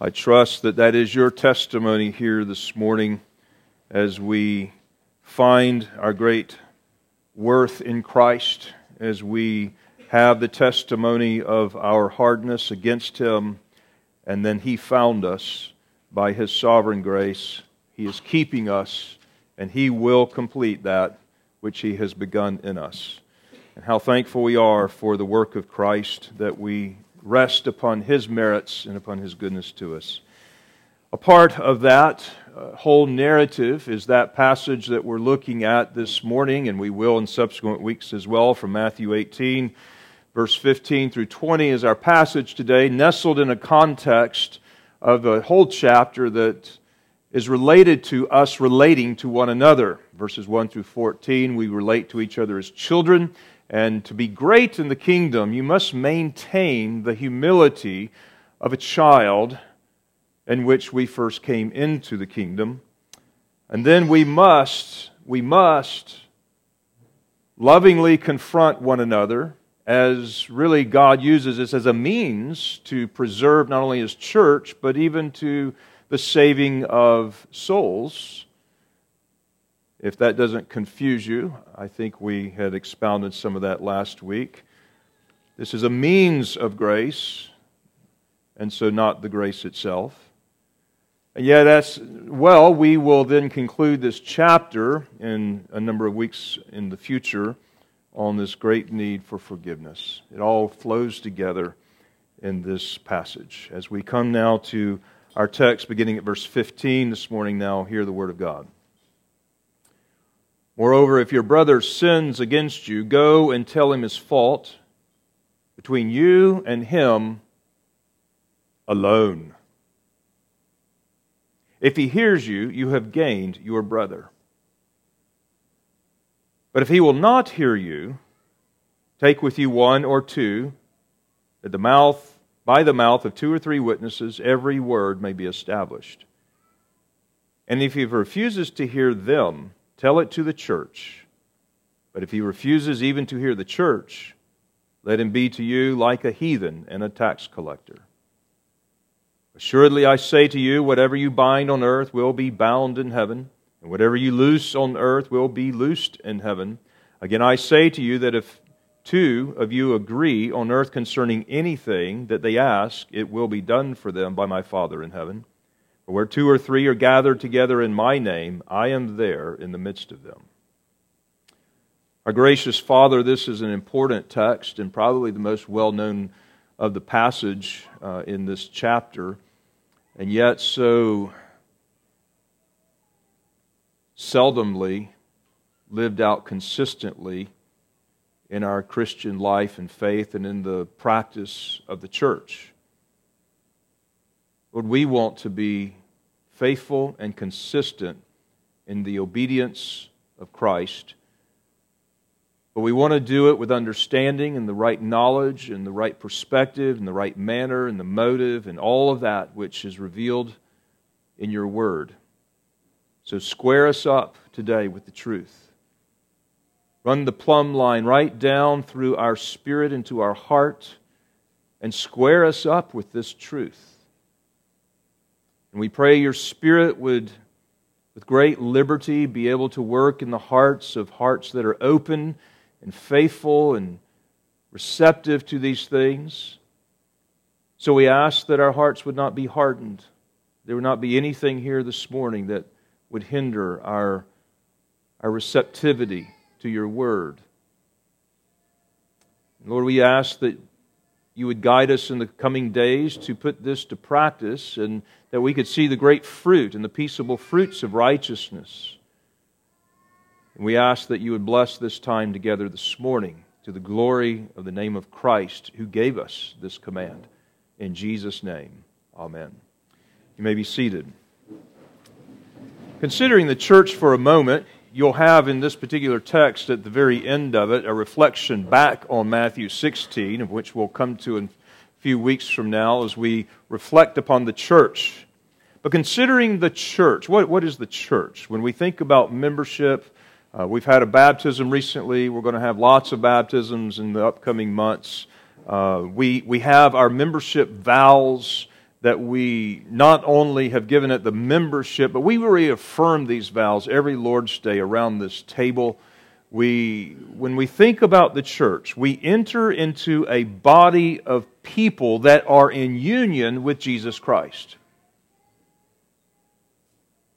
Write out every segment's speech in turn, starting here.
I trust that that is your testimony here this morning as we find our great worth in Christ, as we have the testimony of our hardness against Him, and then He found us by His sovereign grace. He is keeping us, and He will complete that which He has begun in us. And how thankful we are for the work of Christ that we rest upon His merits and upon His goodness to us. A part of that uh, whole narrative is that passage that we're looking at this morning, and we will in subsequent weeks as well, from Matthew 18, verse 15 through 20, is our passage today, nestled in a context of a whole chapter that is related to us relating to one another. Verses 1 through 14, we relate to each other as children. And to be great in the kingdom, you must maintain the humility of a child in which we first came into the kingdom. And then we must, we must lovingly confront one another as really God uses this as a means to preserve not only His church, but even to the saving of souls. If that doesn't confuse you, I think we had expounded some of that last week. This is a means of grace, and so not the grace itself. And yeah, that's, well, we will then conclude this chapter in a number of weeks in the future on this great need for forgiveness. It all flows together in this passage. As we come now to our text beginning at verse 15 this morning, now hear the word of God. Moreover, if your brother sins against you, go and tell him his fault between you and him alone. If he hears you, you have gained your brother. But if he will not hear you, take with you one or two, that the mouth, by the mouth of two or three witnesses, every word may be established. And if he refuses to hear them, Tell it to the church. But if he refuses even to hear the church, let him be to you like a heathen and a tax collector. Assuredly, I say to you, whatever you bind on earth will be bound in heaven, and whatever you loose on earth will be loosed in heaven. Again, I say to you that if two of you agree on earth concerning anything that they ask, it will be done for them by my Father in heaven. For where two or three are gathered together in my name, I am there in the midst of them. Our gracious Father, this is an important text and probably the most well known of the passage uh, in this chapter, and yet so seldomly lived out consistently in our Christian life and faith and in the practice of the church. Lord, we want to be faithful and consistent in the obedience of Christ. But we want to do it with understanding and the right knowledge and the right perspective and the right manner and the motive and all of that which is revealed in your word. So square us up today with the truth. Run the plumb line right down through our spirit into our heart and square us up with this truth. And we pray your Spirit would, with great liberty, be able to work in the hearts of hearts that are open and faithful and receptive to these things. So we ask that our hearts would not be hardened. There would not be anything here this morning that would hinder our, our receptivity to your word. Lord, we ask that you would guide us in the coming days to put this to practice and that we could see the great fruit and the peaceable fruits of righteousness. And we ask that you would bless this time together this morning to the glory of the name of Christ who gave us this command. In Jesus' name, amen. You may be seated. Considering the church for a moment, you'll have in this particular text at the very end of it a reflection back on Matthew 16, of which we'll come to in a few weeks from now as we reflect upon the church. But considering the church, what, what is the church? When we think about membership, uh, we've had a baptism recently. We're going to have lots of baptisms in the upcoming months. Uh, we, we have our membership vows that we not only have given it the membership, but we reaffirm these vows every Lord's Day around this table. We, when we think about the church, we enter into a body of people that are in union with Jesus Christ.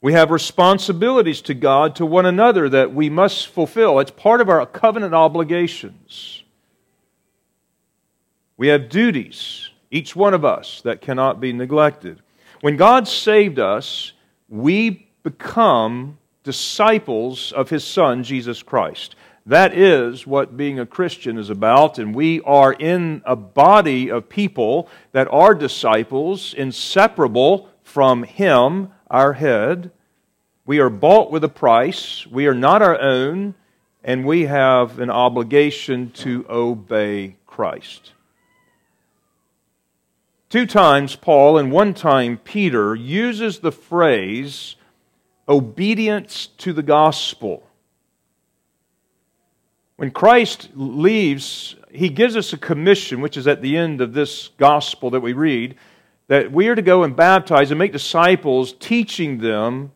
We have responsibilities to God, to one another that we must fulfill. It's part of our covenant obligations. We have duties each one of us, that cannot be neglected. When God saved us, we become disciples of His Son, Jesus Christ. That is what being a Christian is about, and we are in a body of people that are disciples, inseparable from Him, our head. We are bought with a price, we are not our own, and we have an obligation to obey Christ. Two times Paul and one time Peter uses the phrase obedience to the gospel. When Christ leaves, he gives us a commission, which is at the end of this gospel that we read, that we are to go and baptize and make disciples, teaching them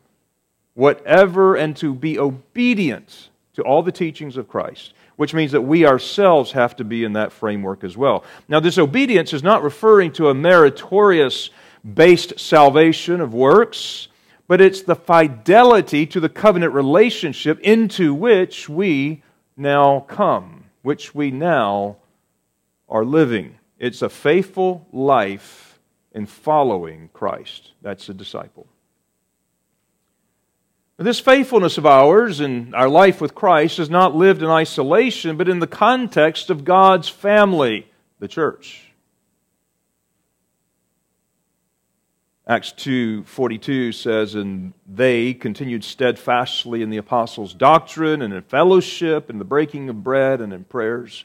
whatever and to be obedient to all the teachings of Christ which means that we ourselves have to be in that framework as well. Now, this obedience is not referring to a meritorious based salvation of works, but it's the fidelity to the covenant relationship into which we now come, which we now are living. It's a faithful life in following Christ. That's a disciple. This faithfulness of ours and our life with Christ is not lived in isolation, but in the context of God's family, the church. Acts 2:42 says and they continued steadfastly in the apostles' doctrine and in fellowship and the breaking of bread and in prayers.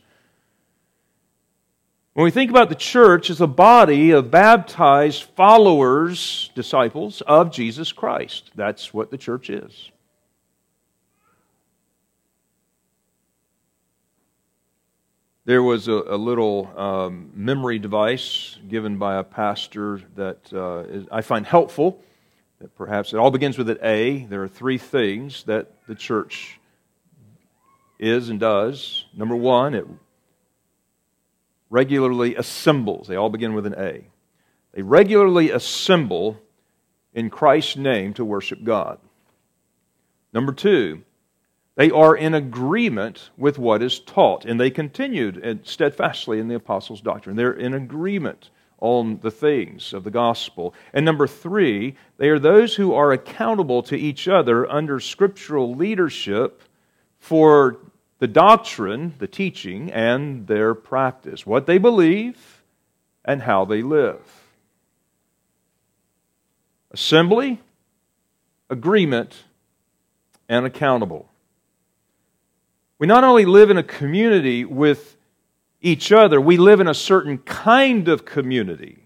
When we think about the church as a body of baptized followers, disciples of Jesus Christ, that's what the church is. There was a, a little um, memory device given by a pastor that uh, is, I find helpful. That perhaps it all begins with an A. There are three things that the church is and does. Number one, it regularly assembles. They all begin with an A. They regularly assemble in Christ's name to worship God. Number two, they are in agreement with what is taught, and they continued steadfastly in the apostles' doctrine. They're in agreement on the things of the gospel. And number three, they are those who are accountable to each other under scriptural leadership for the doctrine, the teaching, and their practice, what they believe and how they live. Assembly, agreement, and accountable. We not only live in a community with each other, we live in a certain kind of community.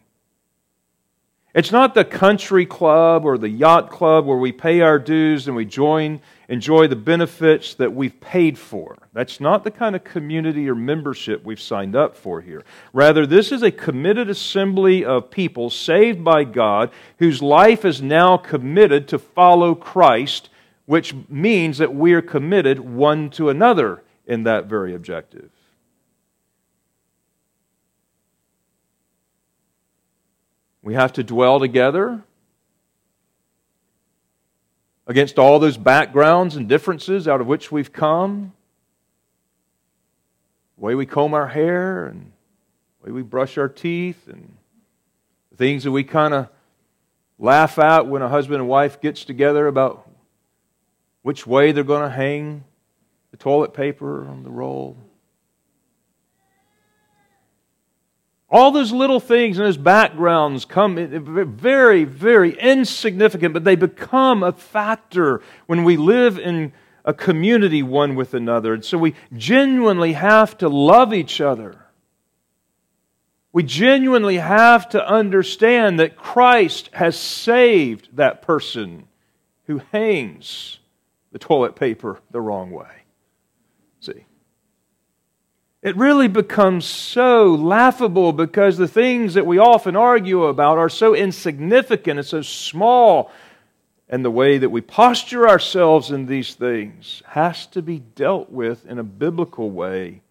It's not the country club or the yacht club where we pay our dues and we join, enjoy the benefits that we've paid for. That's not the kind of community or membership we've signed up for here. Rather, this is a committed assembly of people saved by God whose life is now committed to follow Christ, which means that we are committed one to another in that very objective. We have to dwell together against all those backgrounds and differences out of which we've come. The way we comb our hair and the way we brush our teeth and the things that we kind of laugh at when a husband and wife gets together about which way they're going to hang the toilet paper on the roll. All those little things and those backgrounds come very, very insignificant, but they become a factor when we live in a community one with another. And so we genuinely have to love each other. We genuinely have to understand that Christ has saved that person who hangs the toilet paper the wrong way. It really becomes so laughable because the things that we often argue about are so insignificant and so small. And the way that we posture ourselves in these things has to be dealt with in a biblical way.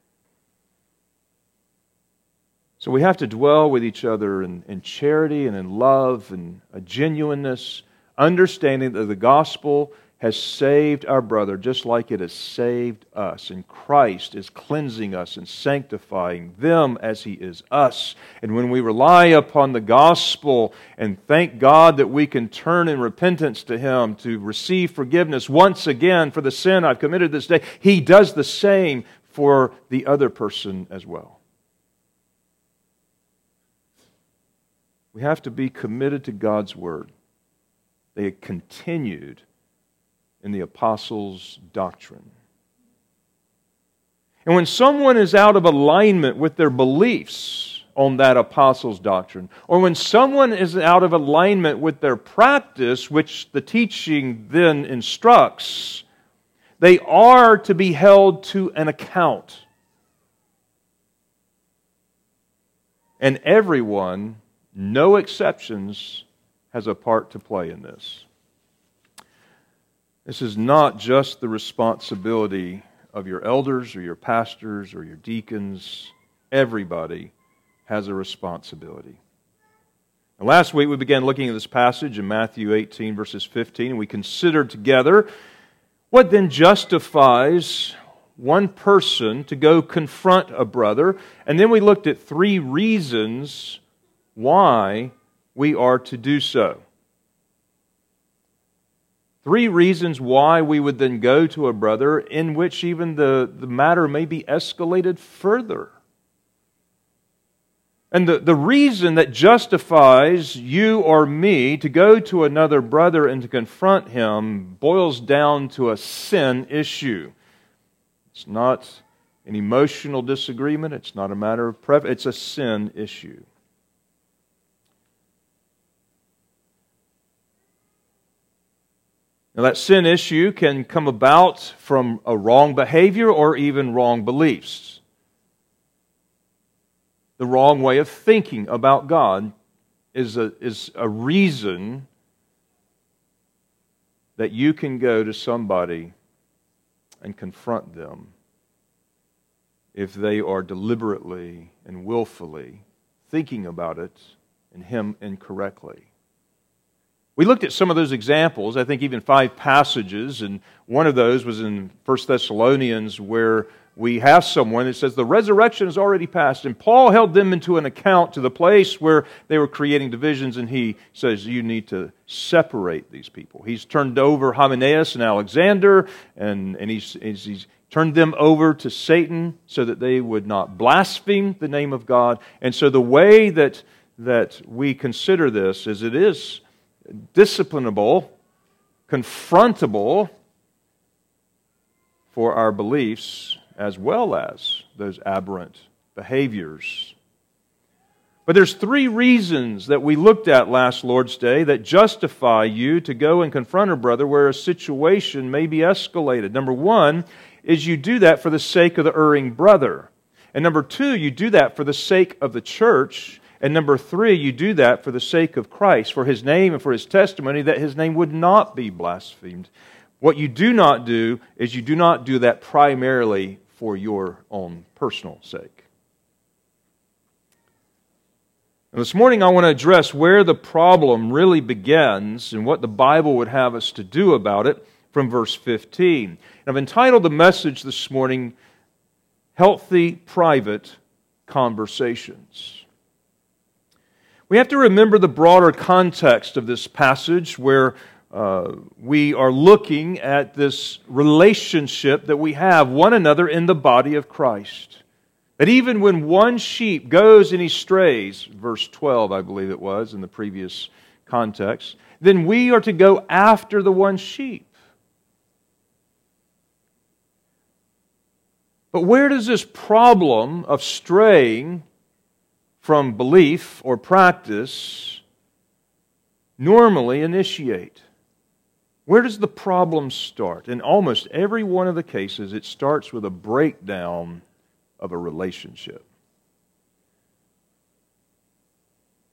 So we have to dwell with each other in, in charity and in love and a genuineness, understanding that the gospel has saved our brother just like it has saved us. And Christ is cleansing us and sanctifying them as he is us. And when we rely upon the gospel and thank God that we can turn in repentance to him to receive forgiveness once again for the sin I've committed this day, he does the same for the other person as well. We have to be committed to God's word. They continued in the apostles' doctrine. And when someone is out of alignment with their beliefs on that apostles' doctrine, or when someone is out of alignment with their practice, which the teaching then instructs, they are to be held to an account. And everyone, no exceptions, has a part to play in this. This is not just the responsibility of your elders or your pastors or your deacons. Everybody has a responsibility. And last week we began looking at this passage in Matthew 18, verses 15, and we considered together what then justifies one person to go confront a brother. And then we looked at three reasons why we are to do so. Three reasons why we would then go to a brother in which even the, the matter may be escalated further. And the, the reason that justifies you or me to go to another brother and to confront him boils down to a sin issue. It's not an emotional disagreement, it's not a matter of preference, it's a sin issue. Now, that sin issue can come about from a wrong behavior or even wrong beliefs. The wrong way of thinking about God is a, is a reason that you can go to somebody and confront them if they are deliberately and willfully thinking about it and Him incorrectly. We looked at some of those examples, I think even five passages, and one of those was in 1 Thessalonians where we have someone that says the resurrection has already passed. And Paul held them into an account to the place where they were creating divisions, and he says, You need to separate these people. He's turned over Hymenaeus and Alexander, and, and he's, he's turned them over to Satan so that they would not blaspheme the name of God. And so the way that, that we consider this is it is disciplinable, confrontable for our beliefs as well as those aberrant behaviors. But there's three reasons that we looked at last Lord's Day that justify you to go and confront a brother where a situation may be escalated. Number one is you do that for the sake of the erring brother. And number two, you do that for the sake of the church and number three, you do that for the sake of Christ, for his name and for his testimony, that his name would not be blasphemed. What you do not do is you do not do that primarily for your own personal sake. And this morning, I want to address where the problem really begins and what the Bible would have us to do about it from verse 15. And I've entitled the message this morning, Healthy Private Conversations. We have to remember the broader context of this passage where uh, we are looking at this relationship that we have one another in the body of Christ. That even when one sheep goes and he strays, verse 12, I believe it was in the previous context, then we are to go after the one sheep. But where does this problem of straying from belief or practice normally initiate? Where does the problem start? In almost every one of the cases, it starts with a breakdown of a relationship.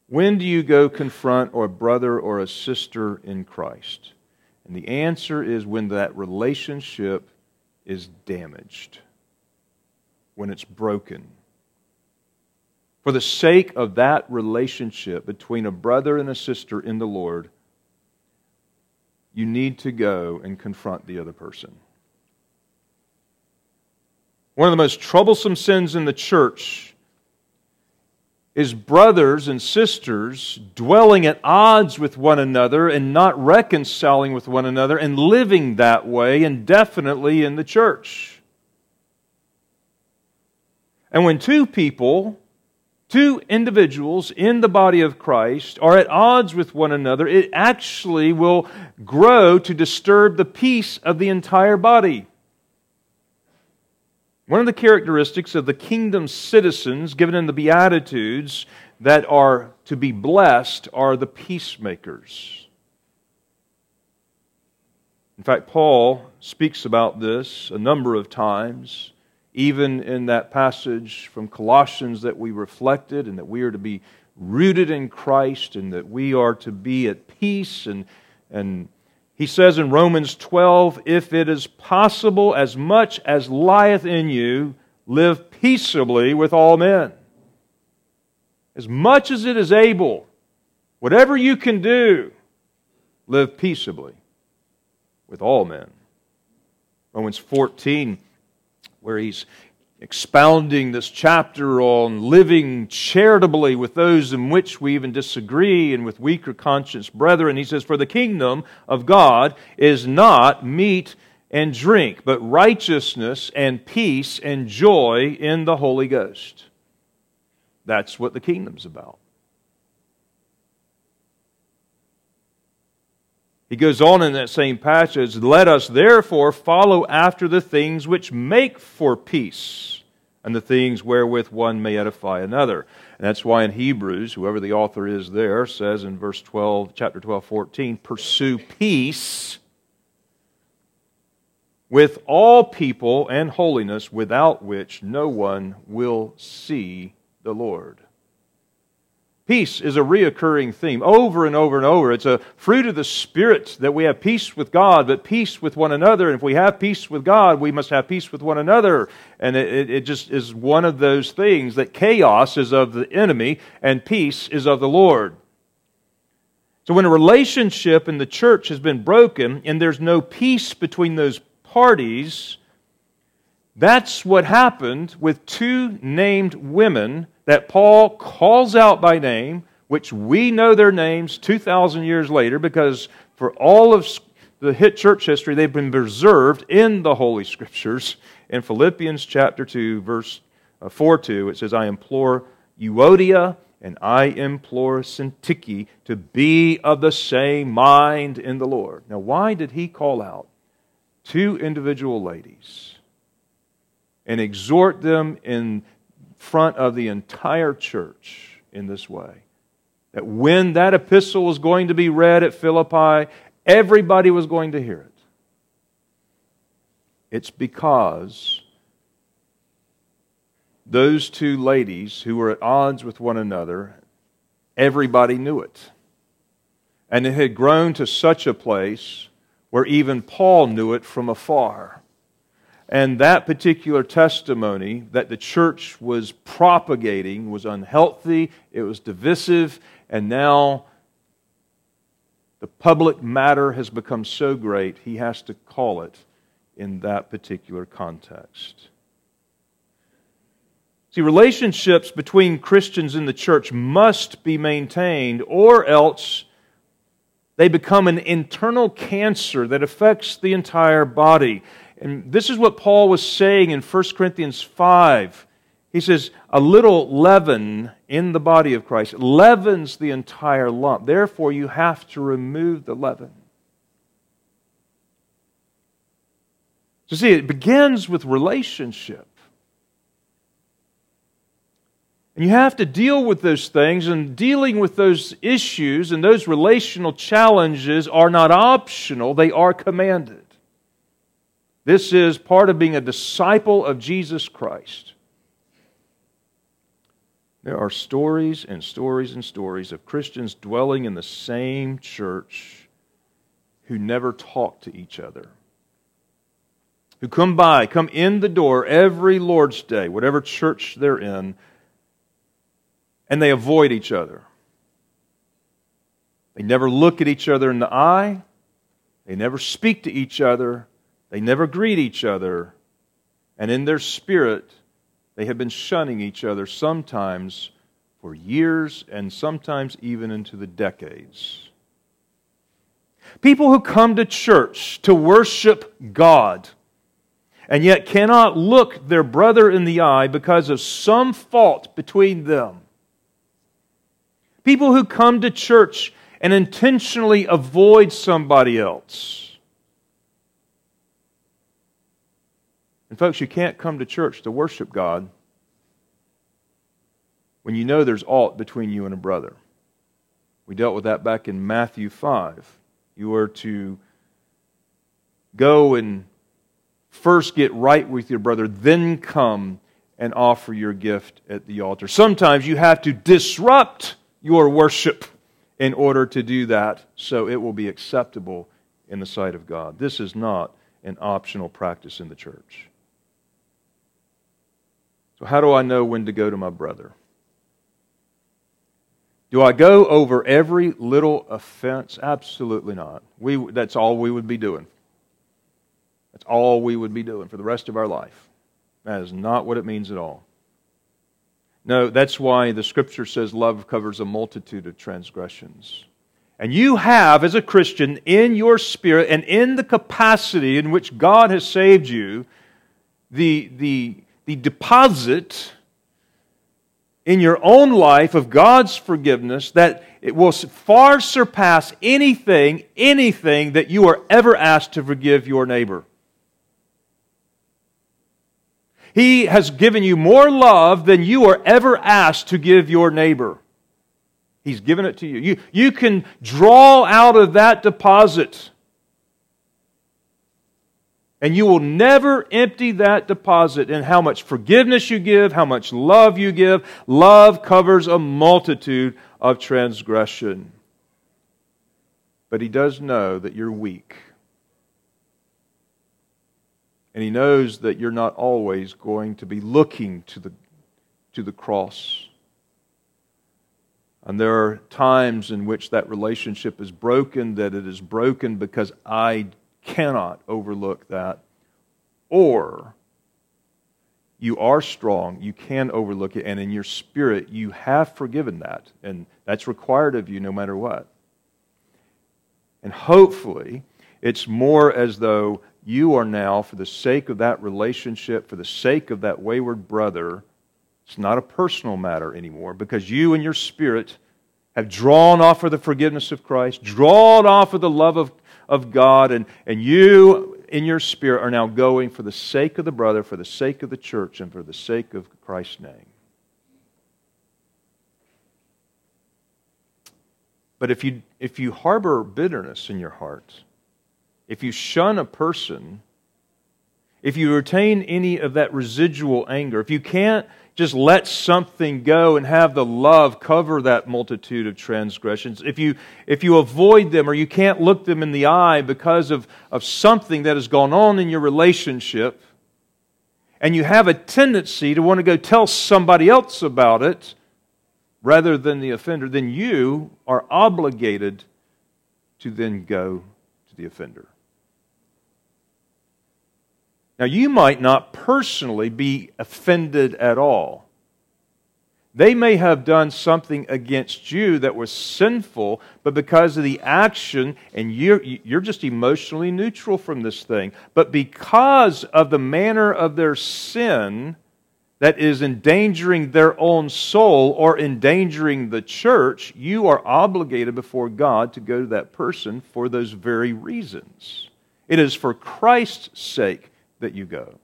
When do you go confront a brother or a sister in Christ? And the answer is when that relationship is damaged, when it's broken. For the sake of that relationship between a brother and a sister in the Lord, you need to go and confront the other person. One of the most troublesome sins in the church is brothers and sisters dwelling at odds with one another and not reconciling with one another and living that way indefinitely in the church. And when two people, two individuals in the body of Christ are at odds with one another, it actually will grow to disturb the peace of the entire body. One of the characteristics of the kingdom citizens given in the Beatitudes that are to be blessed are the peacemakers. In fact, Paul speaks about this a number of times, even in that passage from Colossians that we reflected, and that we are to be rooted in Christ and that we are to be at peace and, and he says in Romans 12, if it is possible, as much as lieth in you, live peaceably with all men. As much as it is able, whatever you can do, live peaceably with all men. Romans 14, where he's expounding this chapter on living charitably with those in which we even disagree and with weaker conscience brethren. He says, For the kingdom of God is not meat and drink, but righteousness and peace and joy in the Holy Ghost. That's what the kingdom's about. He goes on in that same passage, let us therefore follow after the things which make for peace and the things wherewith one may edify another. And that's why in Hebrews, whoever the author is there says in verse 12, chapter 12, 14, pursue peace with all people and holiness without which no one will see the Lord. Peace is a reoccurring theme over and over and over. It's a fruit of the Spirit that we have peace with God, but peace with one another. And if we have peace with God, we must have peace with one another. And it, it just is one of those things that chaos is of the enemy and peace is of the Lord. So when a relationship in the church has been broken and there's no peace between those parties, that's what happened with two named women that Paul calls out by name, which we know their names 2,000 years later because for all of the hit church history, they've been preserved in the Holy Scriptures. In Philippians chapter 2, verse uh, 4 2, it says, I implore Euodia and I implore Syntyche to be of the same mind in the Lord. Now, why did he call out two individual ladies and exhort them in front of the entire church in this way. That when that epistle was going to be read at Philippi, everybody was going to hear it. It's because those two ladies who were at odds with one another, everybody knew it. And it had grown to such a place where even Paul knew it from afar. And that particular testimony that the church was propagating was unhealthy, it was divisive, and now the public matter has become so great, he has to call it in that particular context. See, relationships between Christians in the church must be maintained, or else they become an internal cancer that affects the entire body. And this is what Paul was saying in 1 Corinthians 5. He says, A little leaven in the body of Christ leavens the entire lump. Therefore, you have to remove the leaven. So, see, it begins with relationship. And you have to deal with those things, and dealing with those issues and those relational challenges are not optional, they are commanded. This is part of being a disciple of Jesus Christ. There are stories and stories and stories of Christians dwelling in the same church who never talk to each other. Who come by, come in the door every Lord's Day, whatever church they're in, and they avoid each other. They never look at each other in the eye. They never speak to each other. They never greet each other. And in their spirit, they have been shunning each other sometimes for years and sometimes even into the decades. People who come to church to worship God and yet cannot look their brother in the eye because of some fault between them. People who come to church and intentionally avoid somebody else. And, folks, you can't come to church to worship God when you know there's aught between you and a brother. We dealt with that back in Matthew 5. You are to go and first get right with your brother, then come and offer your gift at the altar. Sometimes you have to disrupt your worship in order to do that so it will be acceptable in the sight of God. This is not an optional practice in the church. So, how do I know when to go to my brother? Do I go over every little offense? Absolutely not. We, that's all we would be doing. That's all we would be doing for the rest of our life. That is not what it means at all. No, that's why the scripture says love covers a multitude of transgressions. And you have, as a Christian, in your spirit and in the capacity in which God has saved you, the, the the deposit in your own life of God's forgiveness that it will far surpass anything, anything that you are ever asked to forgive your neighbor. He has given you more love than you are ever asked to give your neighbor. He's given it to you. You, you can draw out of that deposit and you will never empty that deposit in how much forgiveness you give, how much love you give. Love covers a multitude of transgression. But He does know that you're weak. And He knows that you're not always going to be looking to the, to the cross. And there are times in which that relationship is broken, that it is broken because I cannot overlook that. Or you are strong, you can overlook it, and in your spirit, you have forgiven that. And that's required of you no matter what. And hopefully, it's more as though you are now, for the sake of that relationship, for the sake of that wayward brother, it's not a personal matter anymore because you and your spirit have drawn off of the forgiveness of Christ, drawn off of the love of of God, and, and you in your spirit are now going for the sake of the brother, for the sake of the church, and for the sake of Christ's name. But if you, if you harbor bitterness in your heart, if you shun a person, if you retain any of that residual anger, if you can't just let something go and have the love cover that multitude of transgressions. If you, if you avoid them or you can't look them in the eye because of, of something that has gone on in your relationship, and you have a tendency to want to go tell somebody else about it rather than the offender, then you are obligated to then go to the offender. Now, you might not personally be offended at all. They may have done something against you that was sinful, but because of the action, and you're, you're just emotionally neutral from this thing, but because of the manner of their sin that is endangering their own soul or endangering the church, you are obligated before God to go to that person for those very reasons. It is for Christ's sake that you go.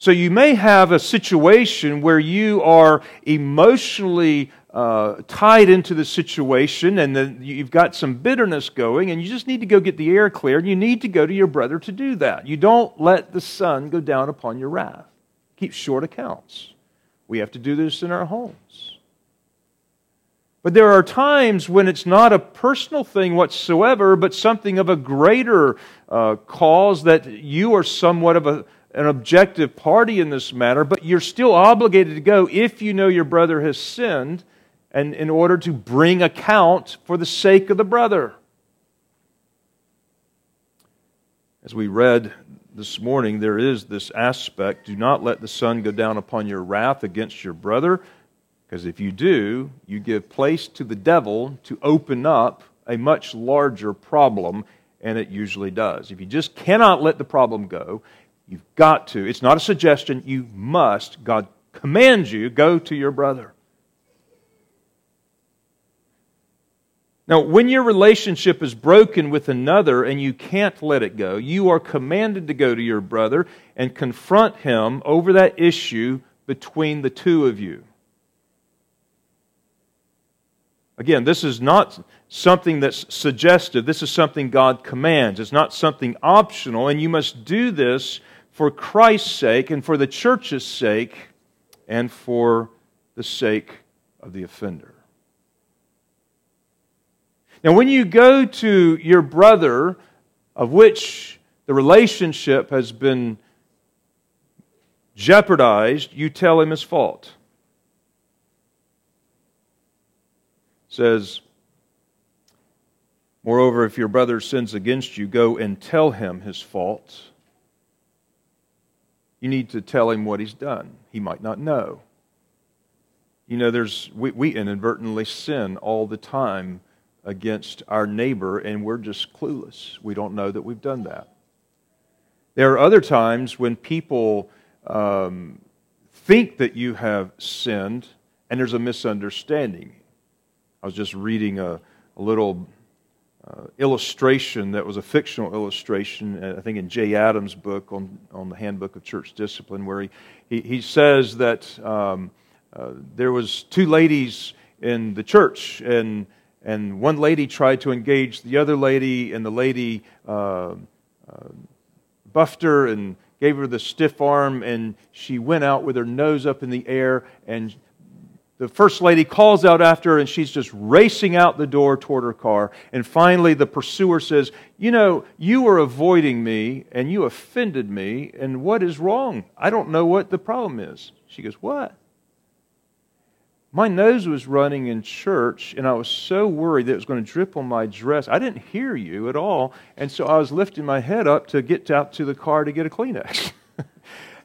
So you may have a situation where you are emotionally uh, tied into the situation and then you've got some bitterness going and you just need to go get the air cleared. You need to go to your brother to do that. You don't let the sun go down upon your wrath. keep short accounts. We have to do this in our homes. But there are times when it's not a personal thing whatsoever, but something of a greater uh, cause that you are somewhat of a, an objective party in this matter, but you're still obligated to go if you know your brother has sinned and in order to bring account for the sake of the brother. As we read this morning, there is this aspect do not let the sun go down upon your wrath against your brother, because if you do, you give place to the devil to open up a much larger problem, and it usually does. If you just cannot let the problem go, you've got to. It's not a suggestion, you must. God commands you go to your brother. Now, when your relationship is broken with another and you can't let it go, you are commanded to go to your brother and confront him over that issue between the two of you. Again, this is not something that's suggestive. This is something God commands. It's not something optional, and you must do this for Christ's sake and for the church's sake and for the sake of the offender. Now, when you go to your brother, of which the relationship has been jeopardized, you tell him his fault. Says, Moreover, if your brother sins against you, go and tell him his fault. You need to tell him what he's done. He might not know. You know, there's we, we inadvertently sin all the time against our neighbor and we're just clueless. We don't know that we've done that. There are other times when people um, think that you have sinned and there's a misunderstanding. I was just reading a, a little uh, illustration that was a fictional illustration, uh, I think in Jay Adams' book on, on the Handbook of Church Discipline, where he, he, he says that um, uh, there was two ladies in the church, and and one lady tried to engage the other lady, and the lady uh, uh, buffed her and gave her the stiff arm, and she went out with her nose up in the air. And the first lady calls out after her, and she's just racing out the door toward her car. And finally, the pursuer says, You know, you were avoiding me, and you offended me, and what is wrong? I don't know what the problem is. She goes, What? my nose was running in church, and I was so worried that it was going to drip on my dress. I didn't hear you at all, and so I was lifting my head up to get out to the car to get a Kleenex.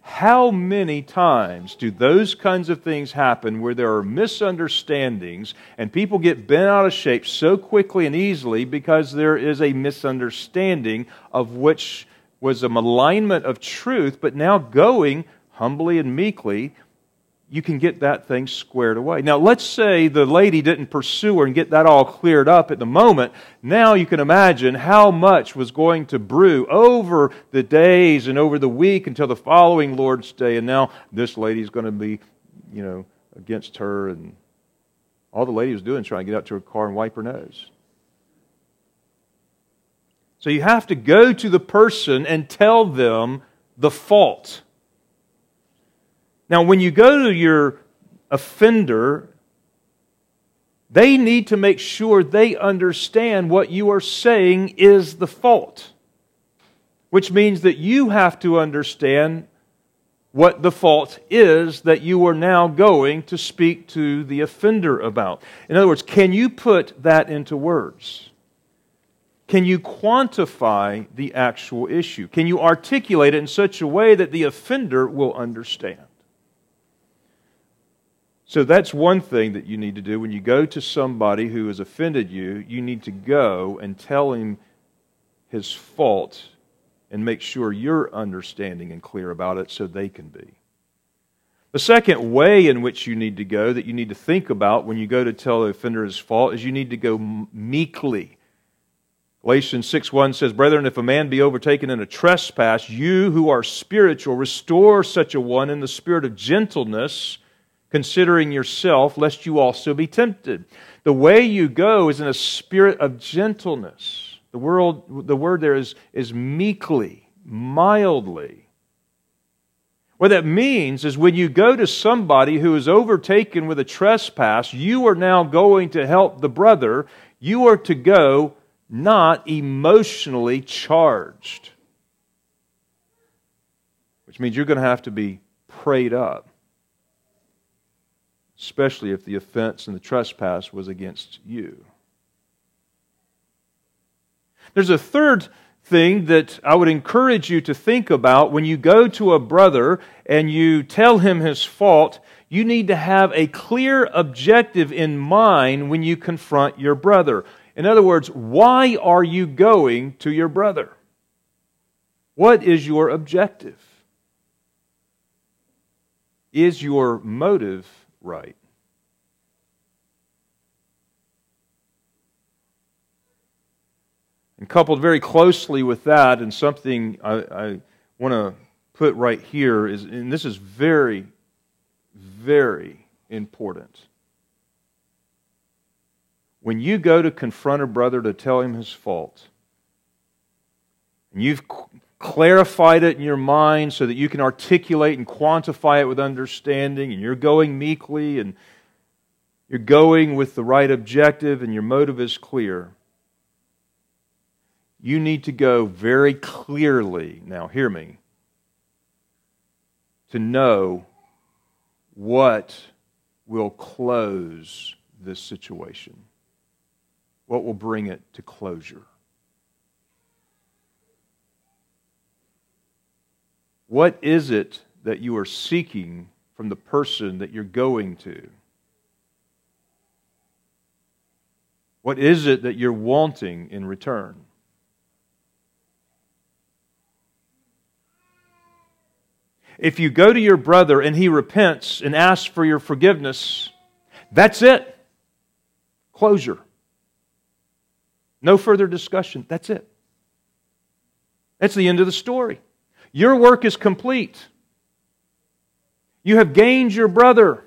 How many times do those kinds of things happen where there are misunderstandings and people get bent out of shape so quickly and easily because there is a misunderstanding of which was a malignment of truth, but now going humbly and meekly you can get that thing squared away. Now, let's say the lady didn't pursue her and get that all cleared up at the moment. Now you can imagine how much was going to brew over the days and over the week until the following Lord's Day. And now this lady's going to be, you know, against her. And all the lady was doing was trying to get out to her car and wipe her nose. So you have to go to the person and tell them the fault. Now, when you go to your offender, they need to make sure they understand what you are saying is the fault, which means that you have to understand what the fault is that you are now going to speak to the offender about. In other words, can you put that into words? Can you quantify the actual issue? Can you articulate it in such a way that the offender will understand? So that's one thing that you need to do. When you go to somebody who has offended you, you need to go and tell him his fault and make sure you're understanding and clear about it so they can be. The second way in which you need to go that you need to think about when you go to tell the offender his fault is you need to go meekly. Galatians 6 1 says, Brethren, if a man be overtaken in a trespass, you who are spiritual, restore such a one in the spirit of gentleness considering yourself, lest you also be tempted. The way you go is in a spirit of gentleness. The, world, the word there is, is meekly, mildly. What that means is when you go to somebody who is overtaken with a trespass, you are now going to help the brother. You are to go not emotionally charged, which means you're going to have to be prayed up, especially if the offense and the trespass was against you. There's a third thing that I would encourage you to think about when you go to a brother and you tell him his fault. You need to have a clear objective in mind when you confront your brother. In other words, why are you going to your brother? What is your objective? Is your motive right? And coupled very closely with that, and something I, I want to put right here is, and this is very, very important. When you go to confront a brother to tell him his fault, and you've clarified it in your mind so that you can articulate and quantify it with understanding, and you're going meekly and you're going with the right objective, and your motive is clear you need to go very clearly, now hear me, to know what will close this situation, what will bring it to closure. What is it that you are seeking from the person that you're going to? What is it that you're wanting in return? If you go to your brother and he repents and asks for your forgiveness, that's it. Closure. No further discussion. That's it. That's the end of the story. Your work is complete. You have gained your brother.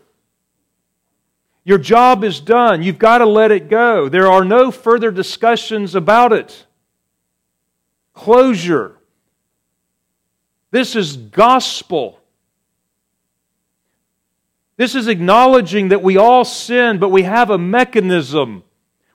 Your job is done. You've got to let it go. There are no further discussions about it. Closure. This is gospel. This is acknowledging that we all sin, but we have a mechanism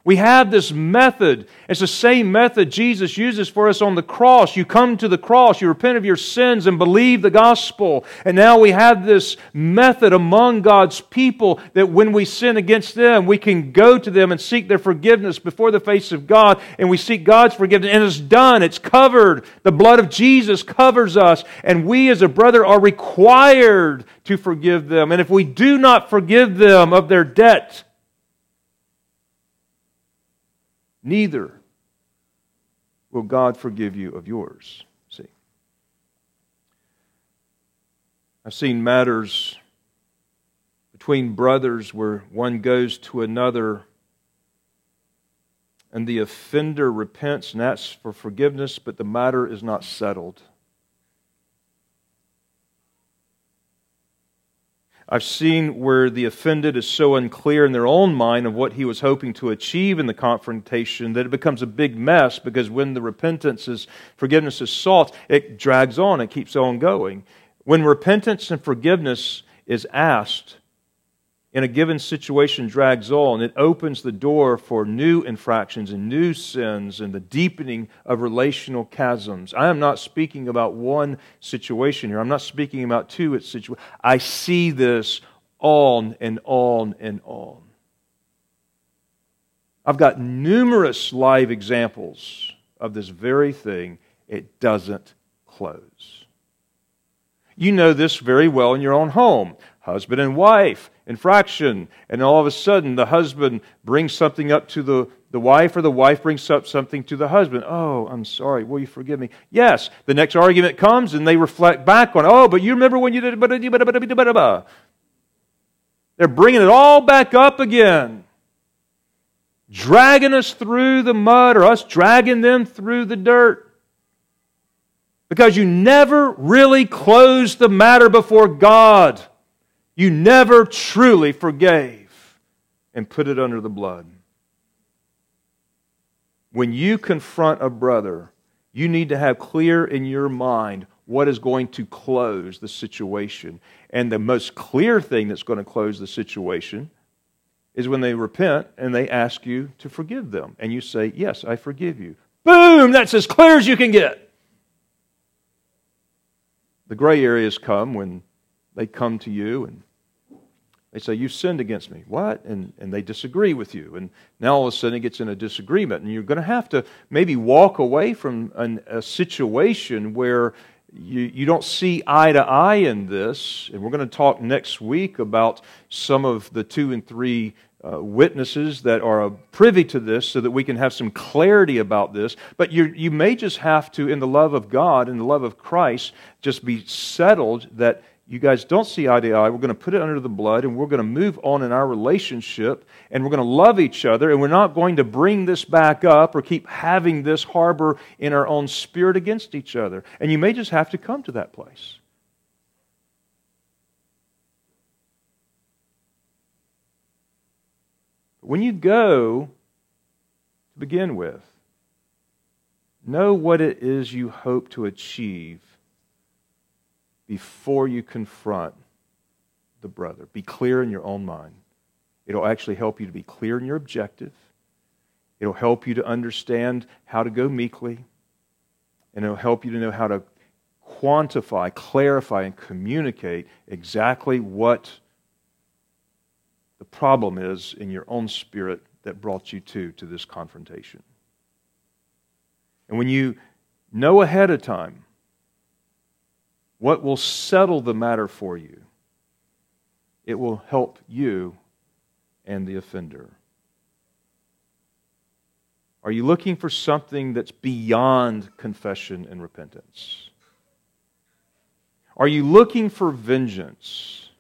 we have this method. It's the same method Jesus uses for us on the cross. You come to the cross, you repent of your sins and believe the gospel. And now we have this method among God's people that when we sin against them, we can go to them and seek their forgiveness before the face of God. And we seek God's forgiveness. And it's done, it's covered. The blood of Jesus covers us. And we as a brother are required to forgive them. And if we do not forgive them of their debt, neither will God forgive you of yours. See? I've seen matters between brothers where one goes to another and the offender repents and asks for forgiveness, but the matter is not settled. I've seen where the offended is so unclear in their own mind of what he was hoping to achieve in the confrontation that it becomes a big mess because when the repentance is forgiveness is sought, it drags on, it keeps on going. When repentance and forgiveness is asked, in a given situation drags on, it opens the door for new infractions and new sins and the deepening of relational chasms. I am not speaking about one situation here. I'm not speaking about two situations. I see this on and on and on. I've got numerous live examples of this very thing. It doesn't close. You know this very well in your own home. Husband and wife infraction. And all of a sudden, the husband brings something up to the, the wife, or the wife brings up something to the husband. Oh, I'm sorry. Will you forgive me? Yes. The next argument comes, and they reflect back on, oh, but you remember when you did. They're bringing it all back up again, dragging us through the mud, or us dragging them through the dirt. Because you never really closed the matter before God. You never truly forgave and put it under the blood. When you confront a brother, you need to have clear in your mind what is going to close the situation. And the most clear thing that's going to close the situation is when they repent and they ask you to forgive them. And you say, Yes, I forgive you. Boom! That's as clear as you can get. The gray areas come when they come to you and they say, You've sinned against me. What? And, and they disagree with you. And now all of a sudden it gets in a disagreement. And you're going to have to maybe walk away from an, a situation where you, you don't see eye to eye in this. And we're going to talk next week about some of the two and three uh, witnesses that are privy to this so that we can have some clarity about this. But you, you may just have to, in the love of God, in the love of Christ, just be settled that you guys don't see eye to eye. We're going to put it under the blood and we're going to move on in our relationship and we're going to love each other and we're not going to bring this back up or keep having this harbor in our own spirit against each other. And you may just have to come to that place. When you go to begin with, know what it is you hope to achieve before you confront the brother. Be clear in your own mind. It'll actually help you to be clear in your objective. It'll help you to understand how to go meekly. And it'll help you to know how to quantify, clarify, and communicate exactly what the problem is in your own spirit that brought you to, to this confrontation. And when you know ahead of time what will settle the matter for you? It will help you and the offender. Are you looking for something that's beyond confession and repentance? Are you looking for vengeance?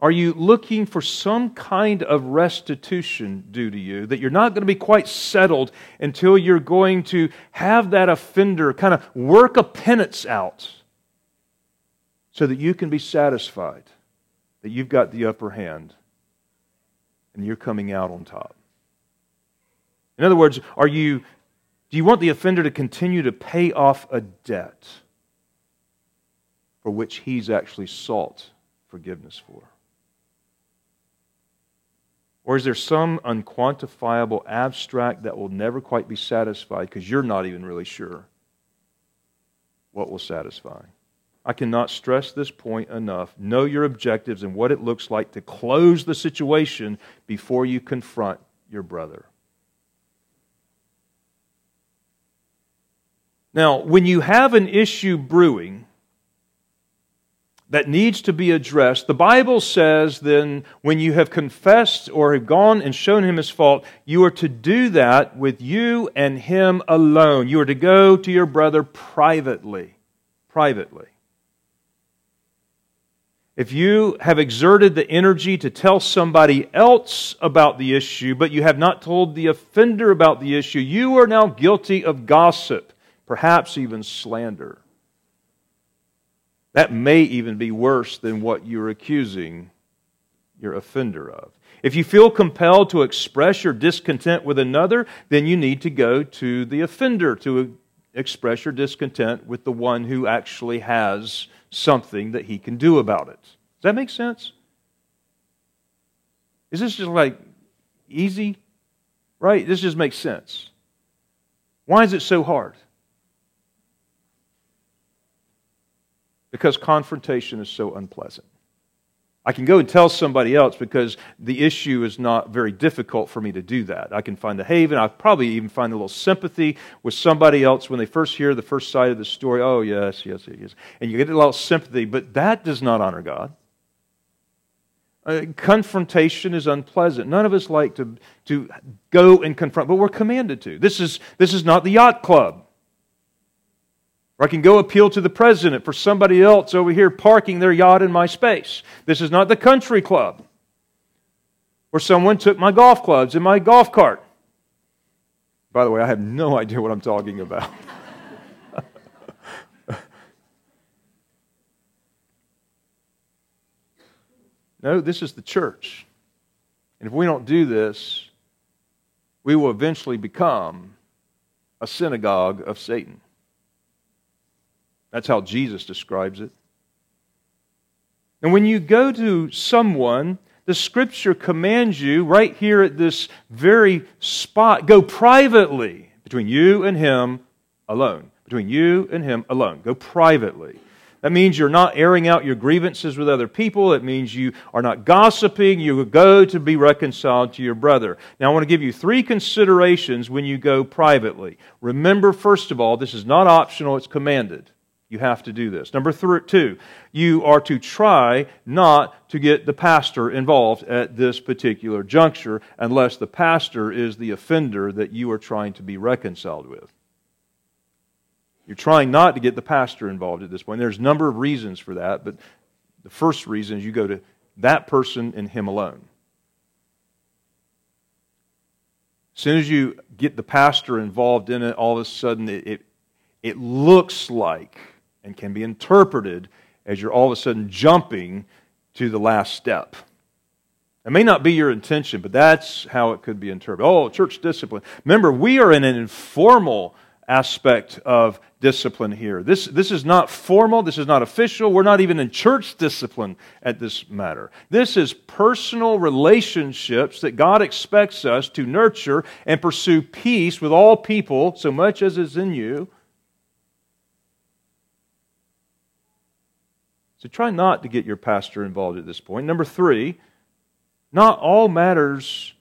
Are you looking for some kind of restitution due to you that you're not going to be quite settled until you're going to have that offender kind of work a penance out so that you can be satisfied that you've got the upper hand and you're coming out on top? In other words, are you do you want the offender to continue to pay off a debt for which he's actually sought forgiveness for? Or is there some unquantifiable abstract that will never quite be satisfied because you're not even really sure what will satisfy? I cannot stress this point enough. Know your objectives and what it looks like to close the situation before you confront your brother. Now, when you have an issue brewing, that needs to be addressed, the Bible says then when you have confessed or have gone and shown him his fault, you are to do that with you and him alone. You are to go to your brother privately. Privately. If you have exerted the energy to tell somebody else about the issue, but you have not told the offender about the issue, you are now guilty of gossip, perhaps even slander. That may even be worse than what you're accusing your offender of. If you feel compelled to express your discontent with another, then you need to go to the offender to express your discontent with the one who actually has something that he can do about it. Does that make sense? Is this just like easy? Right? This just makes sense. Why is it so hard? Because confrontation is so unpleasant. I can go and tell somebody else because the issue is not very difficult for me to do that. I can find the haven. I probably even find a little sympathy with somebody else when they first hear the first side of the story. Oh, yes, yes, yes. And you get a little sympathy, but that does not honor God. Uh, confrontation is unpleasant. None of us like to, to go and confront, but we're commanded to. This is, this is not the yacht club. Or I can go appeal to the president for somebody else over here parking their yacht in my space. This is not the country club. Or someone took my golf clubs in my golf cart. By the way, I have no idea what I'm talking about. no, this is the church. And if we don't do this, we will eventually become a synagogue of Satan. That's how Jesus describes it. And when you go to someone, the scripture commands you right here at this very spot go privately between you and him alone. Between you and him alone. Go privately. That means you're not airing out your grievances with other people. It means you are not gossiping. You go to be reconciled to your brother. Now, I want to give you three considerations when you go privately. Remember, first of all, this is not optional, it's commanded. You have to do this. Number three, two, you are to try not to get the pastor involved at this particular juncture unless the pastor is the offender that you are trying to be reconciled with. You're trying not to get the pastor involved at this point. There's a number of reasons for that, but the first reason is you go to that person and him alone. As soon as you get the pastor involved in it, all of a sudden it, it, it looks like and can be interpreted as you're all of a sudden jumping to the last step. It may not be your intention, but that's how it could be interpreted. Oh, church discipline. Remember, we are in an informal aspect of discipline here. This, this is not formal, this is not official, we're not even in church discipline at this matter. This is personal relationships that God expects us to nurture and pursue peace with all people, so much as is in you. So try not to get your pastor involved at this point. Number three, not all matters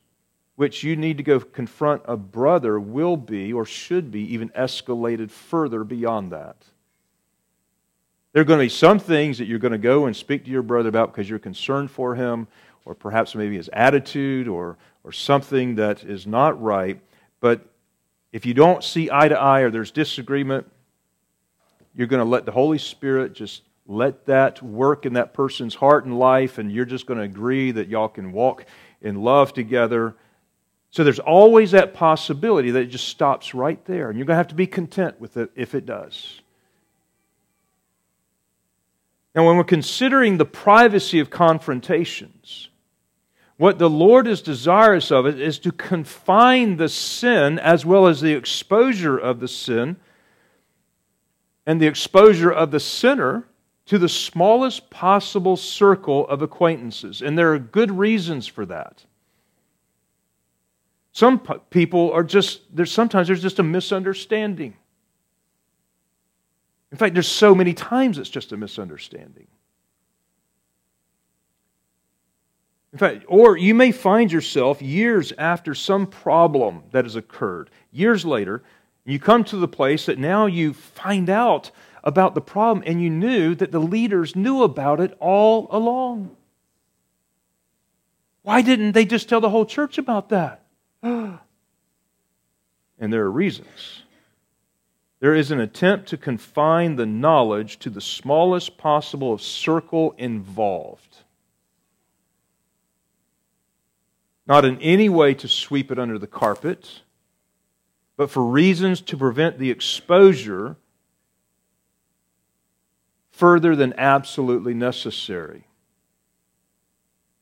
which you need to go confront a brother will be or should be even escalated further beyond that. There are going to be some things that you're going to go and speak to your brother about because you're concerned for him, or perhaps maybe his attitude or, or something that is not right. But if you don't see eye to eye or there's disagreement, you're going to let the Holy Spirit just let that work in that person's heart and life, and you're just going to agree that y'all can walk in love together so there's always that possibility that it just stops right there. And you're going to have to be content with it if it does. Now, when we're considering the privacy of confrontations, what the Lord is desirous of is to confine the sin as well as the exposure of the sin and the exposure of the sinner to the smallest possible circle of acquaintances. And there are good reasons for that. Some people are just, there's sometimes there's just a misunderstanding. In fact, there's so many times it's just a misunderstanding. In fact, or you may find yourself years after some problem that has occurred, years later, you come to the place that now you find out about the problem and you knew that the leaders knew about it all along. Why didn't they just tell the whole church about that? and there are reasons. There is an attempt to confine the knowledge to the smallest possible circle involved. Not in any way to sweep it under the carpet, but for reasons to prevent the exposure further than absolutely necessary.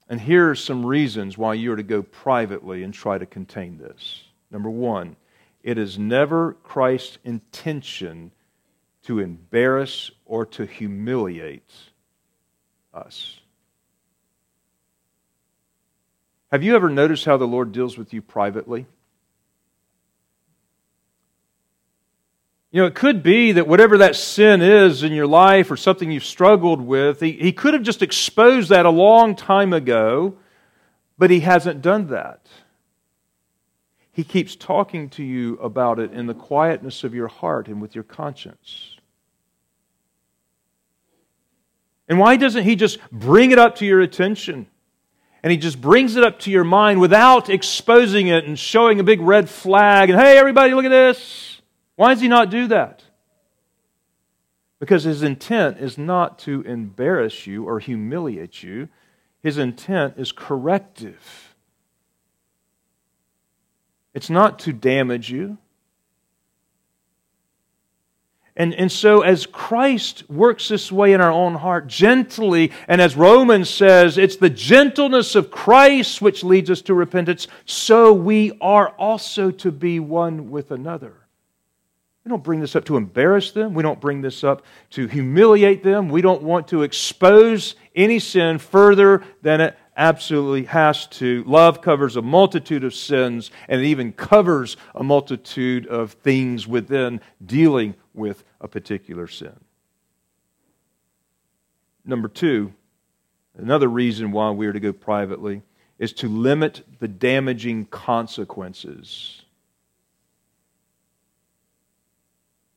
And here are some reasons why you are to go privately and try to contain this. Number one, it is never Christ's intention to embarrass or to humiliate us. Have you ever noticed how the Lord deals with you privately? You know, it could be that whatever that sin is in your life or something you've struggled with, he, he could have just exposed that a long time ago, but he hasn't done that. He keeps talking to you about it in the quietness of your heart and with your conscience. And why doesn't he just bring it up to your attention? And he just brings it up to your mind without exposing it and showing a big red flag and, hey, everybody, look at this. Why does he not do that? Because his intent is not to embarrass you or humiliate you, his intent is corrective. It's not to damage you. And, and so, as Christ works this way in our own heart, gently, and as Romans says, it's the gentleness of Christ which leads us to repentance, so we are also to be one with another. We don't bring this up to embarrass them. We don't bring this up to humiliate them. We don't want to expose any sin further than it absolutely has to. Love covers a multitude of sins, and it even covers a multitude of things within dealing with a particular sin. Number two, another reason why we are to go privately is to limit the damaging consequences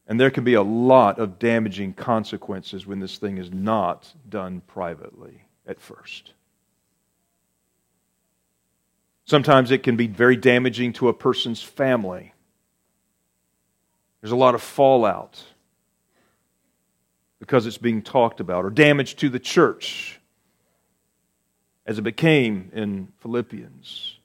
And there can be a lot of damaging consequences when this thing is not done privately at first. Sometimes it can be very damaging to a person's family. There's a lot of fallout because it's being talked about, or damage to the church, as it became in Philippians.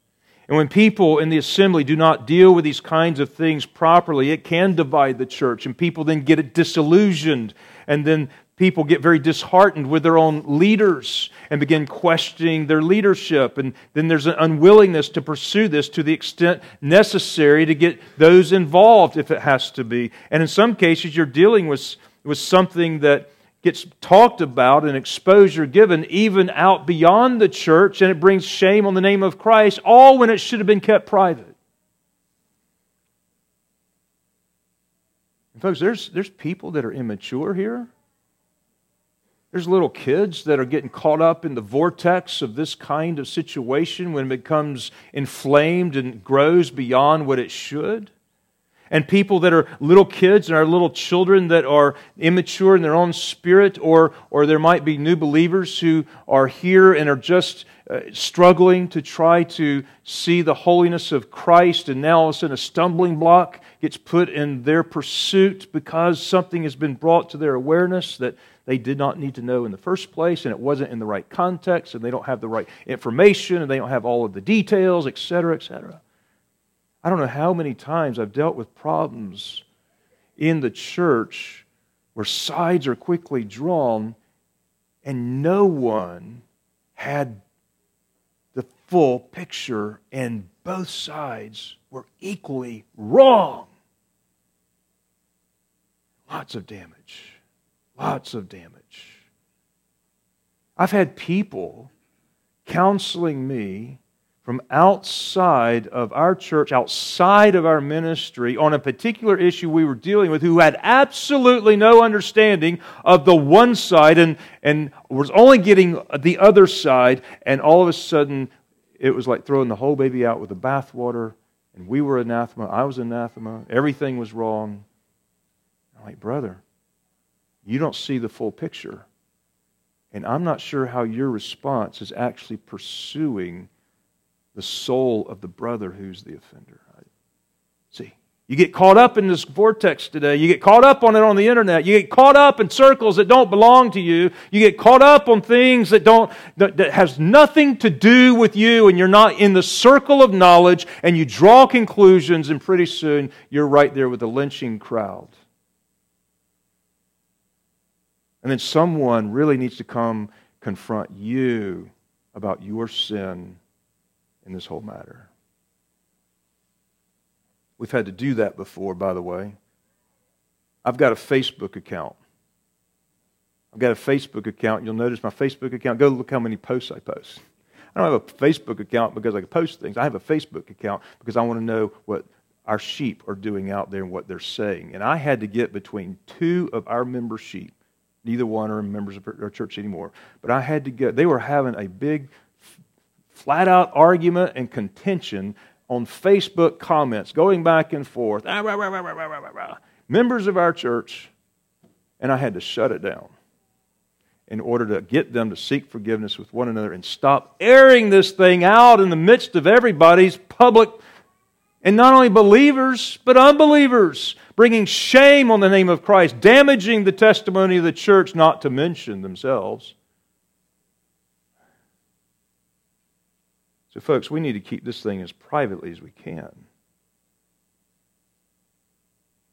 And when people in the assembly do not deal with these kinds of things properly, it can divide the church, and people then get disillusioned, and then people get very disheartened with their own leaders and begin questioning their leadership. And then there's an unwillingness to pursue this to the extent necessary to get those involved if it has to be. And in some cases, you're dealing with, with something that gets talked about and exposure given even out beyond the church, and it brings shame on the name of Christ, all when it should have been kept private. And folks, there's, there's people that are immature here. There's little kids that are getting caught up in the vortex of this kind of situation when it becomes inflamed and grows beyond what it should and people that are little kids and are little children that are immature in their own spirit, or, or there might be new believers who are here and are just uh, struggling to try to see the holiness of Christ, and now all of a sudden a stumbling block gets put in their pursuit because something has been brought to their awareness that they did not need to know in the first place, and it wasn't in the right context, and they don't have the right information, and they don't have all of the details, etc., etc. I don't know how many times I've dealt with problems in the church where sides are quickly drawn and no one had the full picture and both sides were equally wrong. Lots of damage. Lots of damage. I've had people counseling me from outside of our church, outside of our ministry, on a particular issue we were dealing with, who had absolutely no understanding of the one side and, and was only getting the other side, and all of a sudden it was like throwing the whole baby out with the bathwater, and we were anathema, I was anathema, everything was wrong. I'm like, brother, you don't see the full picture. And I'm not sure how your response is actually pursuing the soul of the brother who's the offender. See, you get caught up in this vortex today. You get caught up on it on the internet. You get caught up in circles that don't belong to you. You get caught up on things that don't that, that has nothing to do with you, and you're not in the circle of knowledge, and you draw conclusions, and pretty soon you're right there with the lynching crowd. And then someone really needs to come confront you about your sin in this whole matter. We've had to do that before, by the way. I've got a Facebook account. I've got a Facebook account. You'll notice my Facebook account. Go look how many posts I post. I don't have a Facebook account because I can post things. I have a Facebook account because I want to know what our sheep are doing out there and what they're saying. And I had to get between two of our member sheep. Neither one are members of our church anymore. But I had to get, they were having a big flat out argument and contention on Facebook comments, going back and forth. Ah, Members of our church, and I had to shut it down in order to get them to seek forgiveness with one another and stop airing this thing out in the midst of everybody's public, and not only believers, but unbelievers, bringing shame on the name of Christ, damaging the testimony of the church, not to mention themselves. So, folks, we need to keep this thing as privately as we can.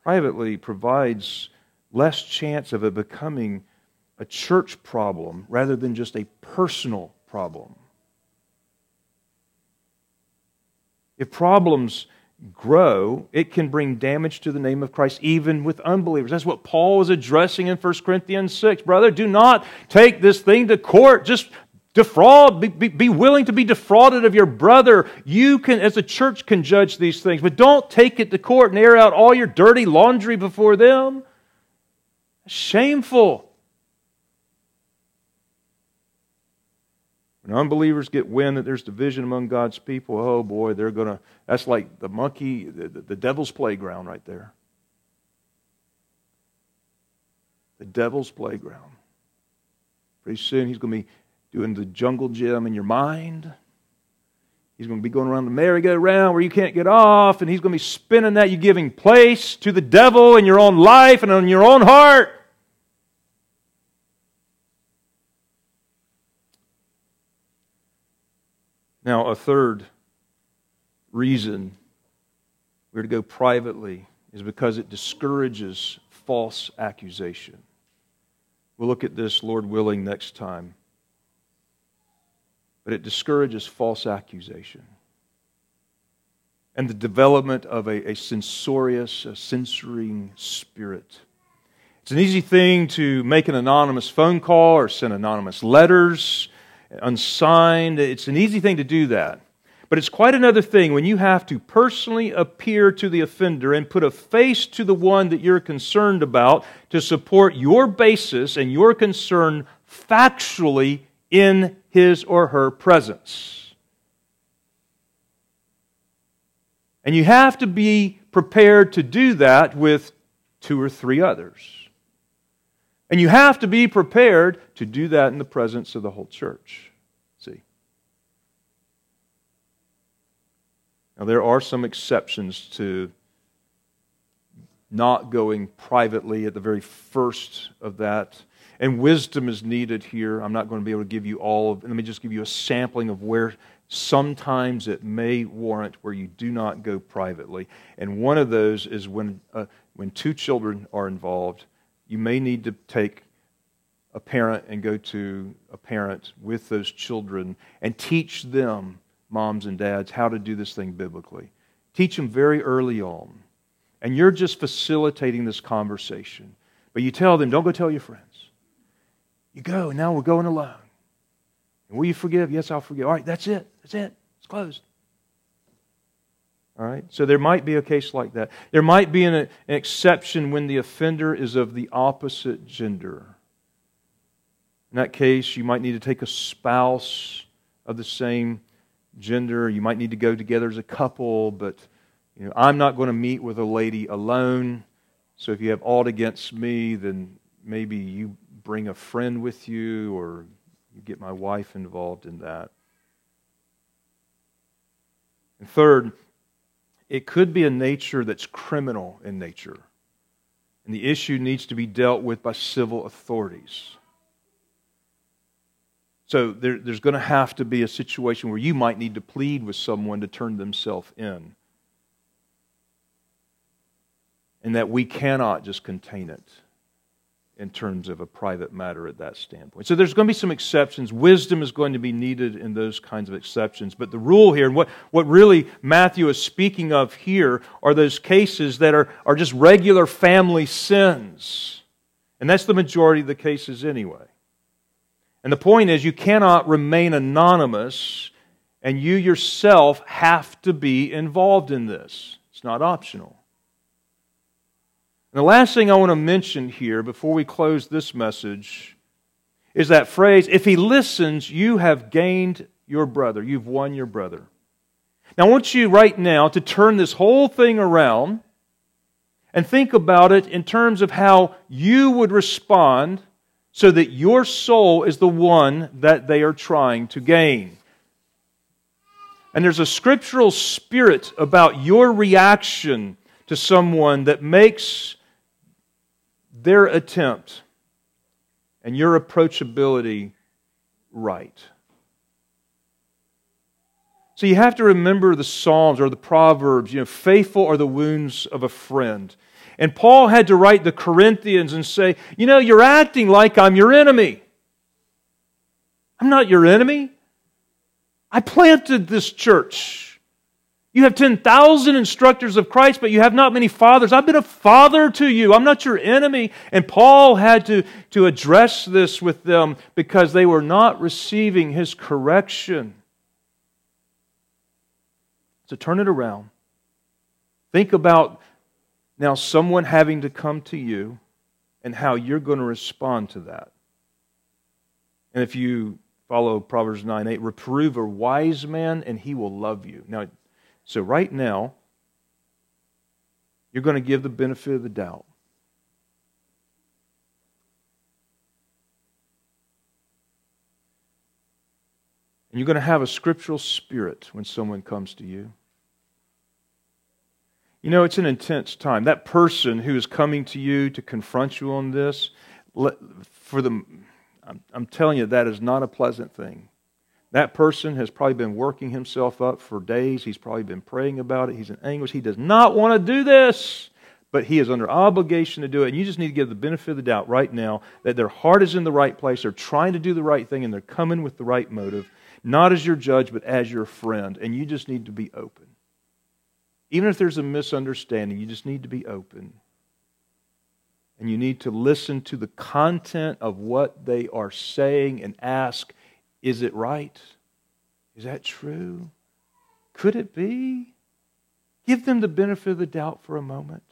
Privately provides less chance of it becoming a church problem rather than just a personal problem. If problems grow, it can bring damage to the name of Christ, even with unbelievers. That's what Paul is addressing in 1 Corinthians 6. Brother, do not take this thing to court. Just defraud, be, be, be, willing to be defrauded of your brother. You can, as a church, can judge these things, but don't take it to court and air out all your dirty laundry before them. Shameful. When unbelievers get wind that there's division among God's people, oh boy, they're to, that's like the monkey, the, the, the devil's playground right there. The devil's playground. Pretty soon he's going to be doing the jungle gym in your mind. He's going to be going around the merry-go-round where you can't get off, and he's going to be spinning that. you're giving place to the devil in your own life and in your own heart. Now, a third reason we're to go privately is because it discourages false accusation. We'll look at this, Lord willing, next time. But it discourages false accusation and the development of a, a censorious, a censoring spirit. It's an easy thing to make an anonymous phone call or send anonymous letters unsigned. It's an easy thing to do that. But it's quite another thing when you have to personally appear to the offender and put a face to the one that you're concerned about to support your basis and your concern factually in his or her presence. And you have to be prepared to do that with two or three others. And you have to be prepared to do that in the presence of the whole church. See? Now, there are some exceptions to not going privately at the very first of that. And wisdom is needed here. I'm not going to be able to give you all of Let me just give you a sampling of where sometimes it may warrant where you do not go privately. And one of those is when, uh, when two children are involved you may need to take a parent and go to a parent with those children and teach them, moms and dads, how to do this thing biblically. Teach them very early on. And you're just facilitating this conversation. But you tell them, don't go tell your friends. You go, now we're going alone. And will you forgive? Yes, I'll forgive. All right, that's it. That's it. It's closed. All right? So there might be a case like that. There might be an, an, exception when the offender is of the opposite gender. In that case, you might need to take a spouse of the same gender. You might need to go together as a couple, but you know, I'm not going to meet with a lady alone. So if you have aught against me, then maybe you bring a friend with you or get my wife involved in that. And third, it could be a nature that's criminal in nature. And the issue needs to be dealt with by civil authorities. So there, there's going to have to be a situation where you might need to plead with someone to turn themselves in. And that we cannot just contain it in terms of a private matter at that standpoint. So there's going to be some exceptions. Wisdom is going to be needed in those kinds of exceptions. But the rule here, and what, what really Matthew is speaking of here, are those cases that are, are just regular family sins. And that's the majority of the cases anyway. And the point is, you cannot remain anonymous, and you yourself have to be involved in this. It's not optional. And the last thing I want to mention here before we close this message is that phrase if he listens, you have gained your brother. You've won your brother. Now, I want you right now to turn this whole thing around and think about it in terms of how you would respond so that your soul is the one that they are trying to gain. And there's a scriptural spirit about your reaction to someone that makes their attempt and your approachability right. So you have to remember the Psalms or the Proverbs, you know, faithful are the wounds of a friend. And Paul had to write the Corinthians and say, you know, you're acting like I'm your enemy. I'm not your enemy. I planted this church. You have 10,000 instructors of Christ, but you have not many fathers. I've been a father to you. I'm not your enemy. And Paul had to, to address this with them because they were not receiving his correction. So turn it around. Think about now someone having to come to you and how you're going to respond to that. And if you follow Proverbs 9 8, reprove a wise man and he will love you. Now, so, right now, you're going to give the benefit of the doubt. And you're going to have a scriptural spirit when someone comes to you. You know, it's an intense time. That person who is coming to you to confront you on this, for the, I'm telling you, that is not a pleasant thing. That person has probably been working himself up for days. He's probably been praying about it. He's in anguish. He does not want to do this, but he is under obligation to do it. And you just need to give the benefit of the doubt right now that their heart is in the right place. They're trying to do the right thing and they're coming with the right motive, not as your judge, but as your friend. And you just need to be open. Even if there's a misunderstanding, you just need to be open. And you need to listen to the content of what they are saying and ask is it right? Is that true? Could it be? Give them the benefit of the doubt for a moment.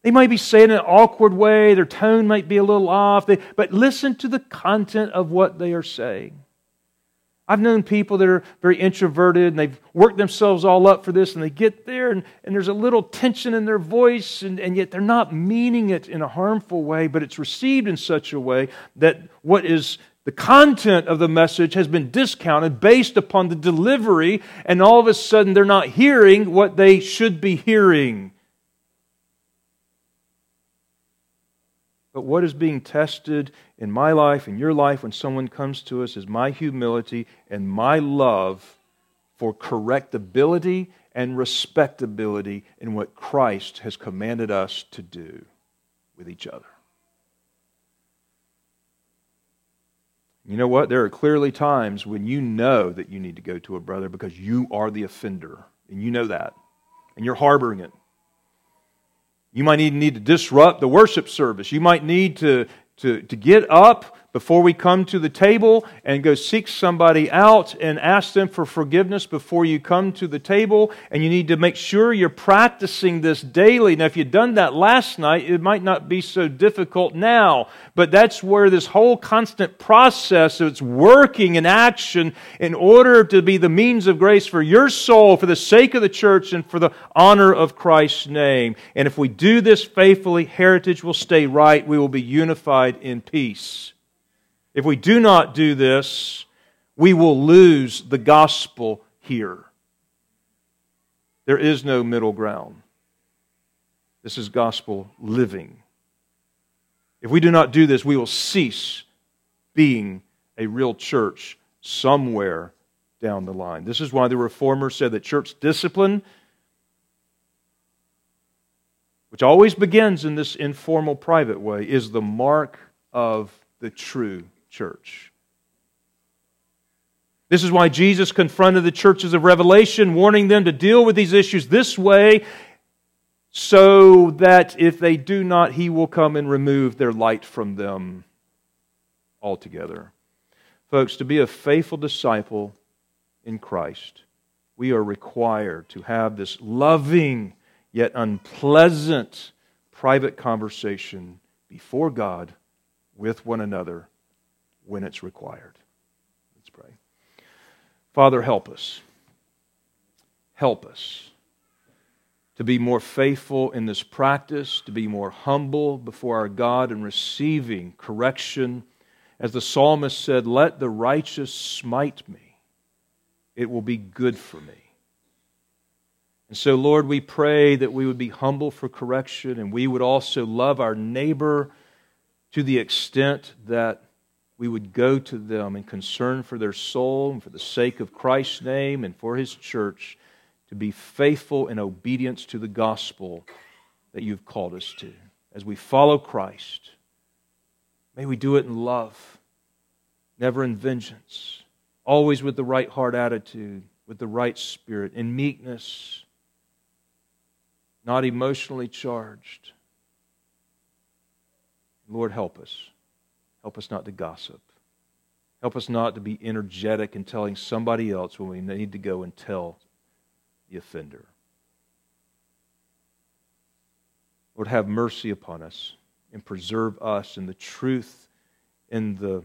They might be saying in an awkward way, their tone might be a little off, but listen to the content of what they are saying. I've known people that are very introverted and they've worked themselves all up for this and they get there and, and there's a little tension in their voice and, and yet they're not meaning it in a harmful way, but it's received in such a way that what is the content of the message has been discounted based upon the delivery, and all of a sudden they're not hearing what they should be hearing. But what is being tested in my life, in your life, when someone comes to us is my humility and my love for correctability and respectability in what Christ has commanded us to do with each other. You know what? There are clearly times when you know that you need to go to a brother because you are the offender, and you know that, and you're harboring it. You might need, need to disrupt the worship service. You might need to, to, to get up before we come to the table and go seek somebody out and ask them for forgiveness before you come to the table. And you need to make sure you're practicing this daily. Now, if you'd done that last night, it might not be so difficult now. But that's where this whole constant process of it's working in action in order to be the means of grace for your soul, for the sake of the church, and for the honor of Christ's name. And if we do this faithfully, heritage will stay right. We will be unified in peace. If we do not do this, we will lose the gospel here. There is no middle ground. This is gospel living. If we do not do this, we will cease being a real church somewhere down the line. This is why the reformers said that church discipline, which always begins in this informal, private way, is the mark of the true church. This is why Jesus confronted the churches of Revelation, warning them to deal with these issues this way, so that if they do not, he will come and remove their light from them altogether. Folks, to be a faithful disciple in Christ, we are required to have this loving yet unpleasant private conversation before God with one another when it's required. Let's pray. Father, help us. Help us to be more faithful in this practice, to be more humble before our God in receiving correction. As the psalmist said, Let the righteous smite me, it will be good for me. And so, Lord, we pray that we would be humble for correction and we would also love our neighbor to the extent that we would go to them in concern for their soul and for the sake of Christ's name and for his church to be faithful in obedience to the gospel that you've called us to. As we follow Christ, may we do it in love, never in vengeance, always with the right heart attitude, with the right spirit, in meekness, not emotionally charged. Lord, help us. Help us not to gossip. Help us not to be energetic in telling somebody else when we need to go and tell the offender. Lord, have mercy upon us and preserve us in the truth in the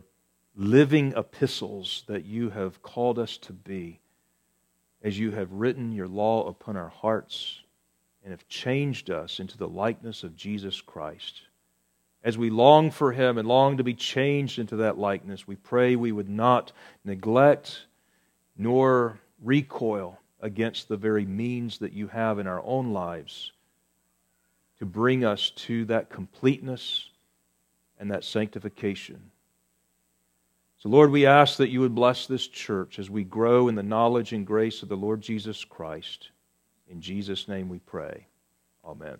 living epistles that you have called us to be as you have written your law upon our hearts and have changed us into the likeness of Jesus Christ. As we long for him and long to be changed into that likeness, we pray we would not neglect nor recoil against the very means that you have in our own lives to bring us to that completeness and that sanctification. So, Lord, we ask that you would bless this church as we grow in the knowledge and grace of the Lord Jesus Christ. In Jesus' name we pray. Amen.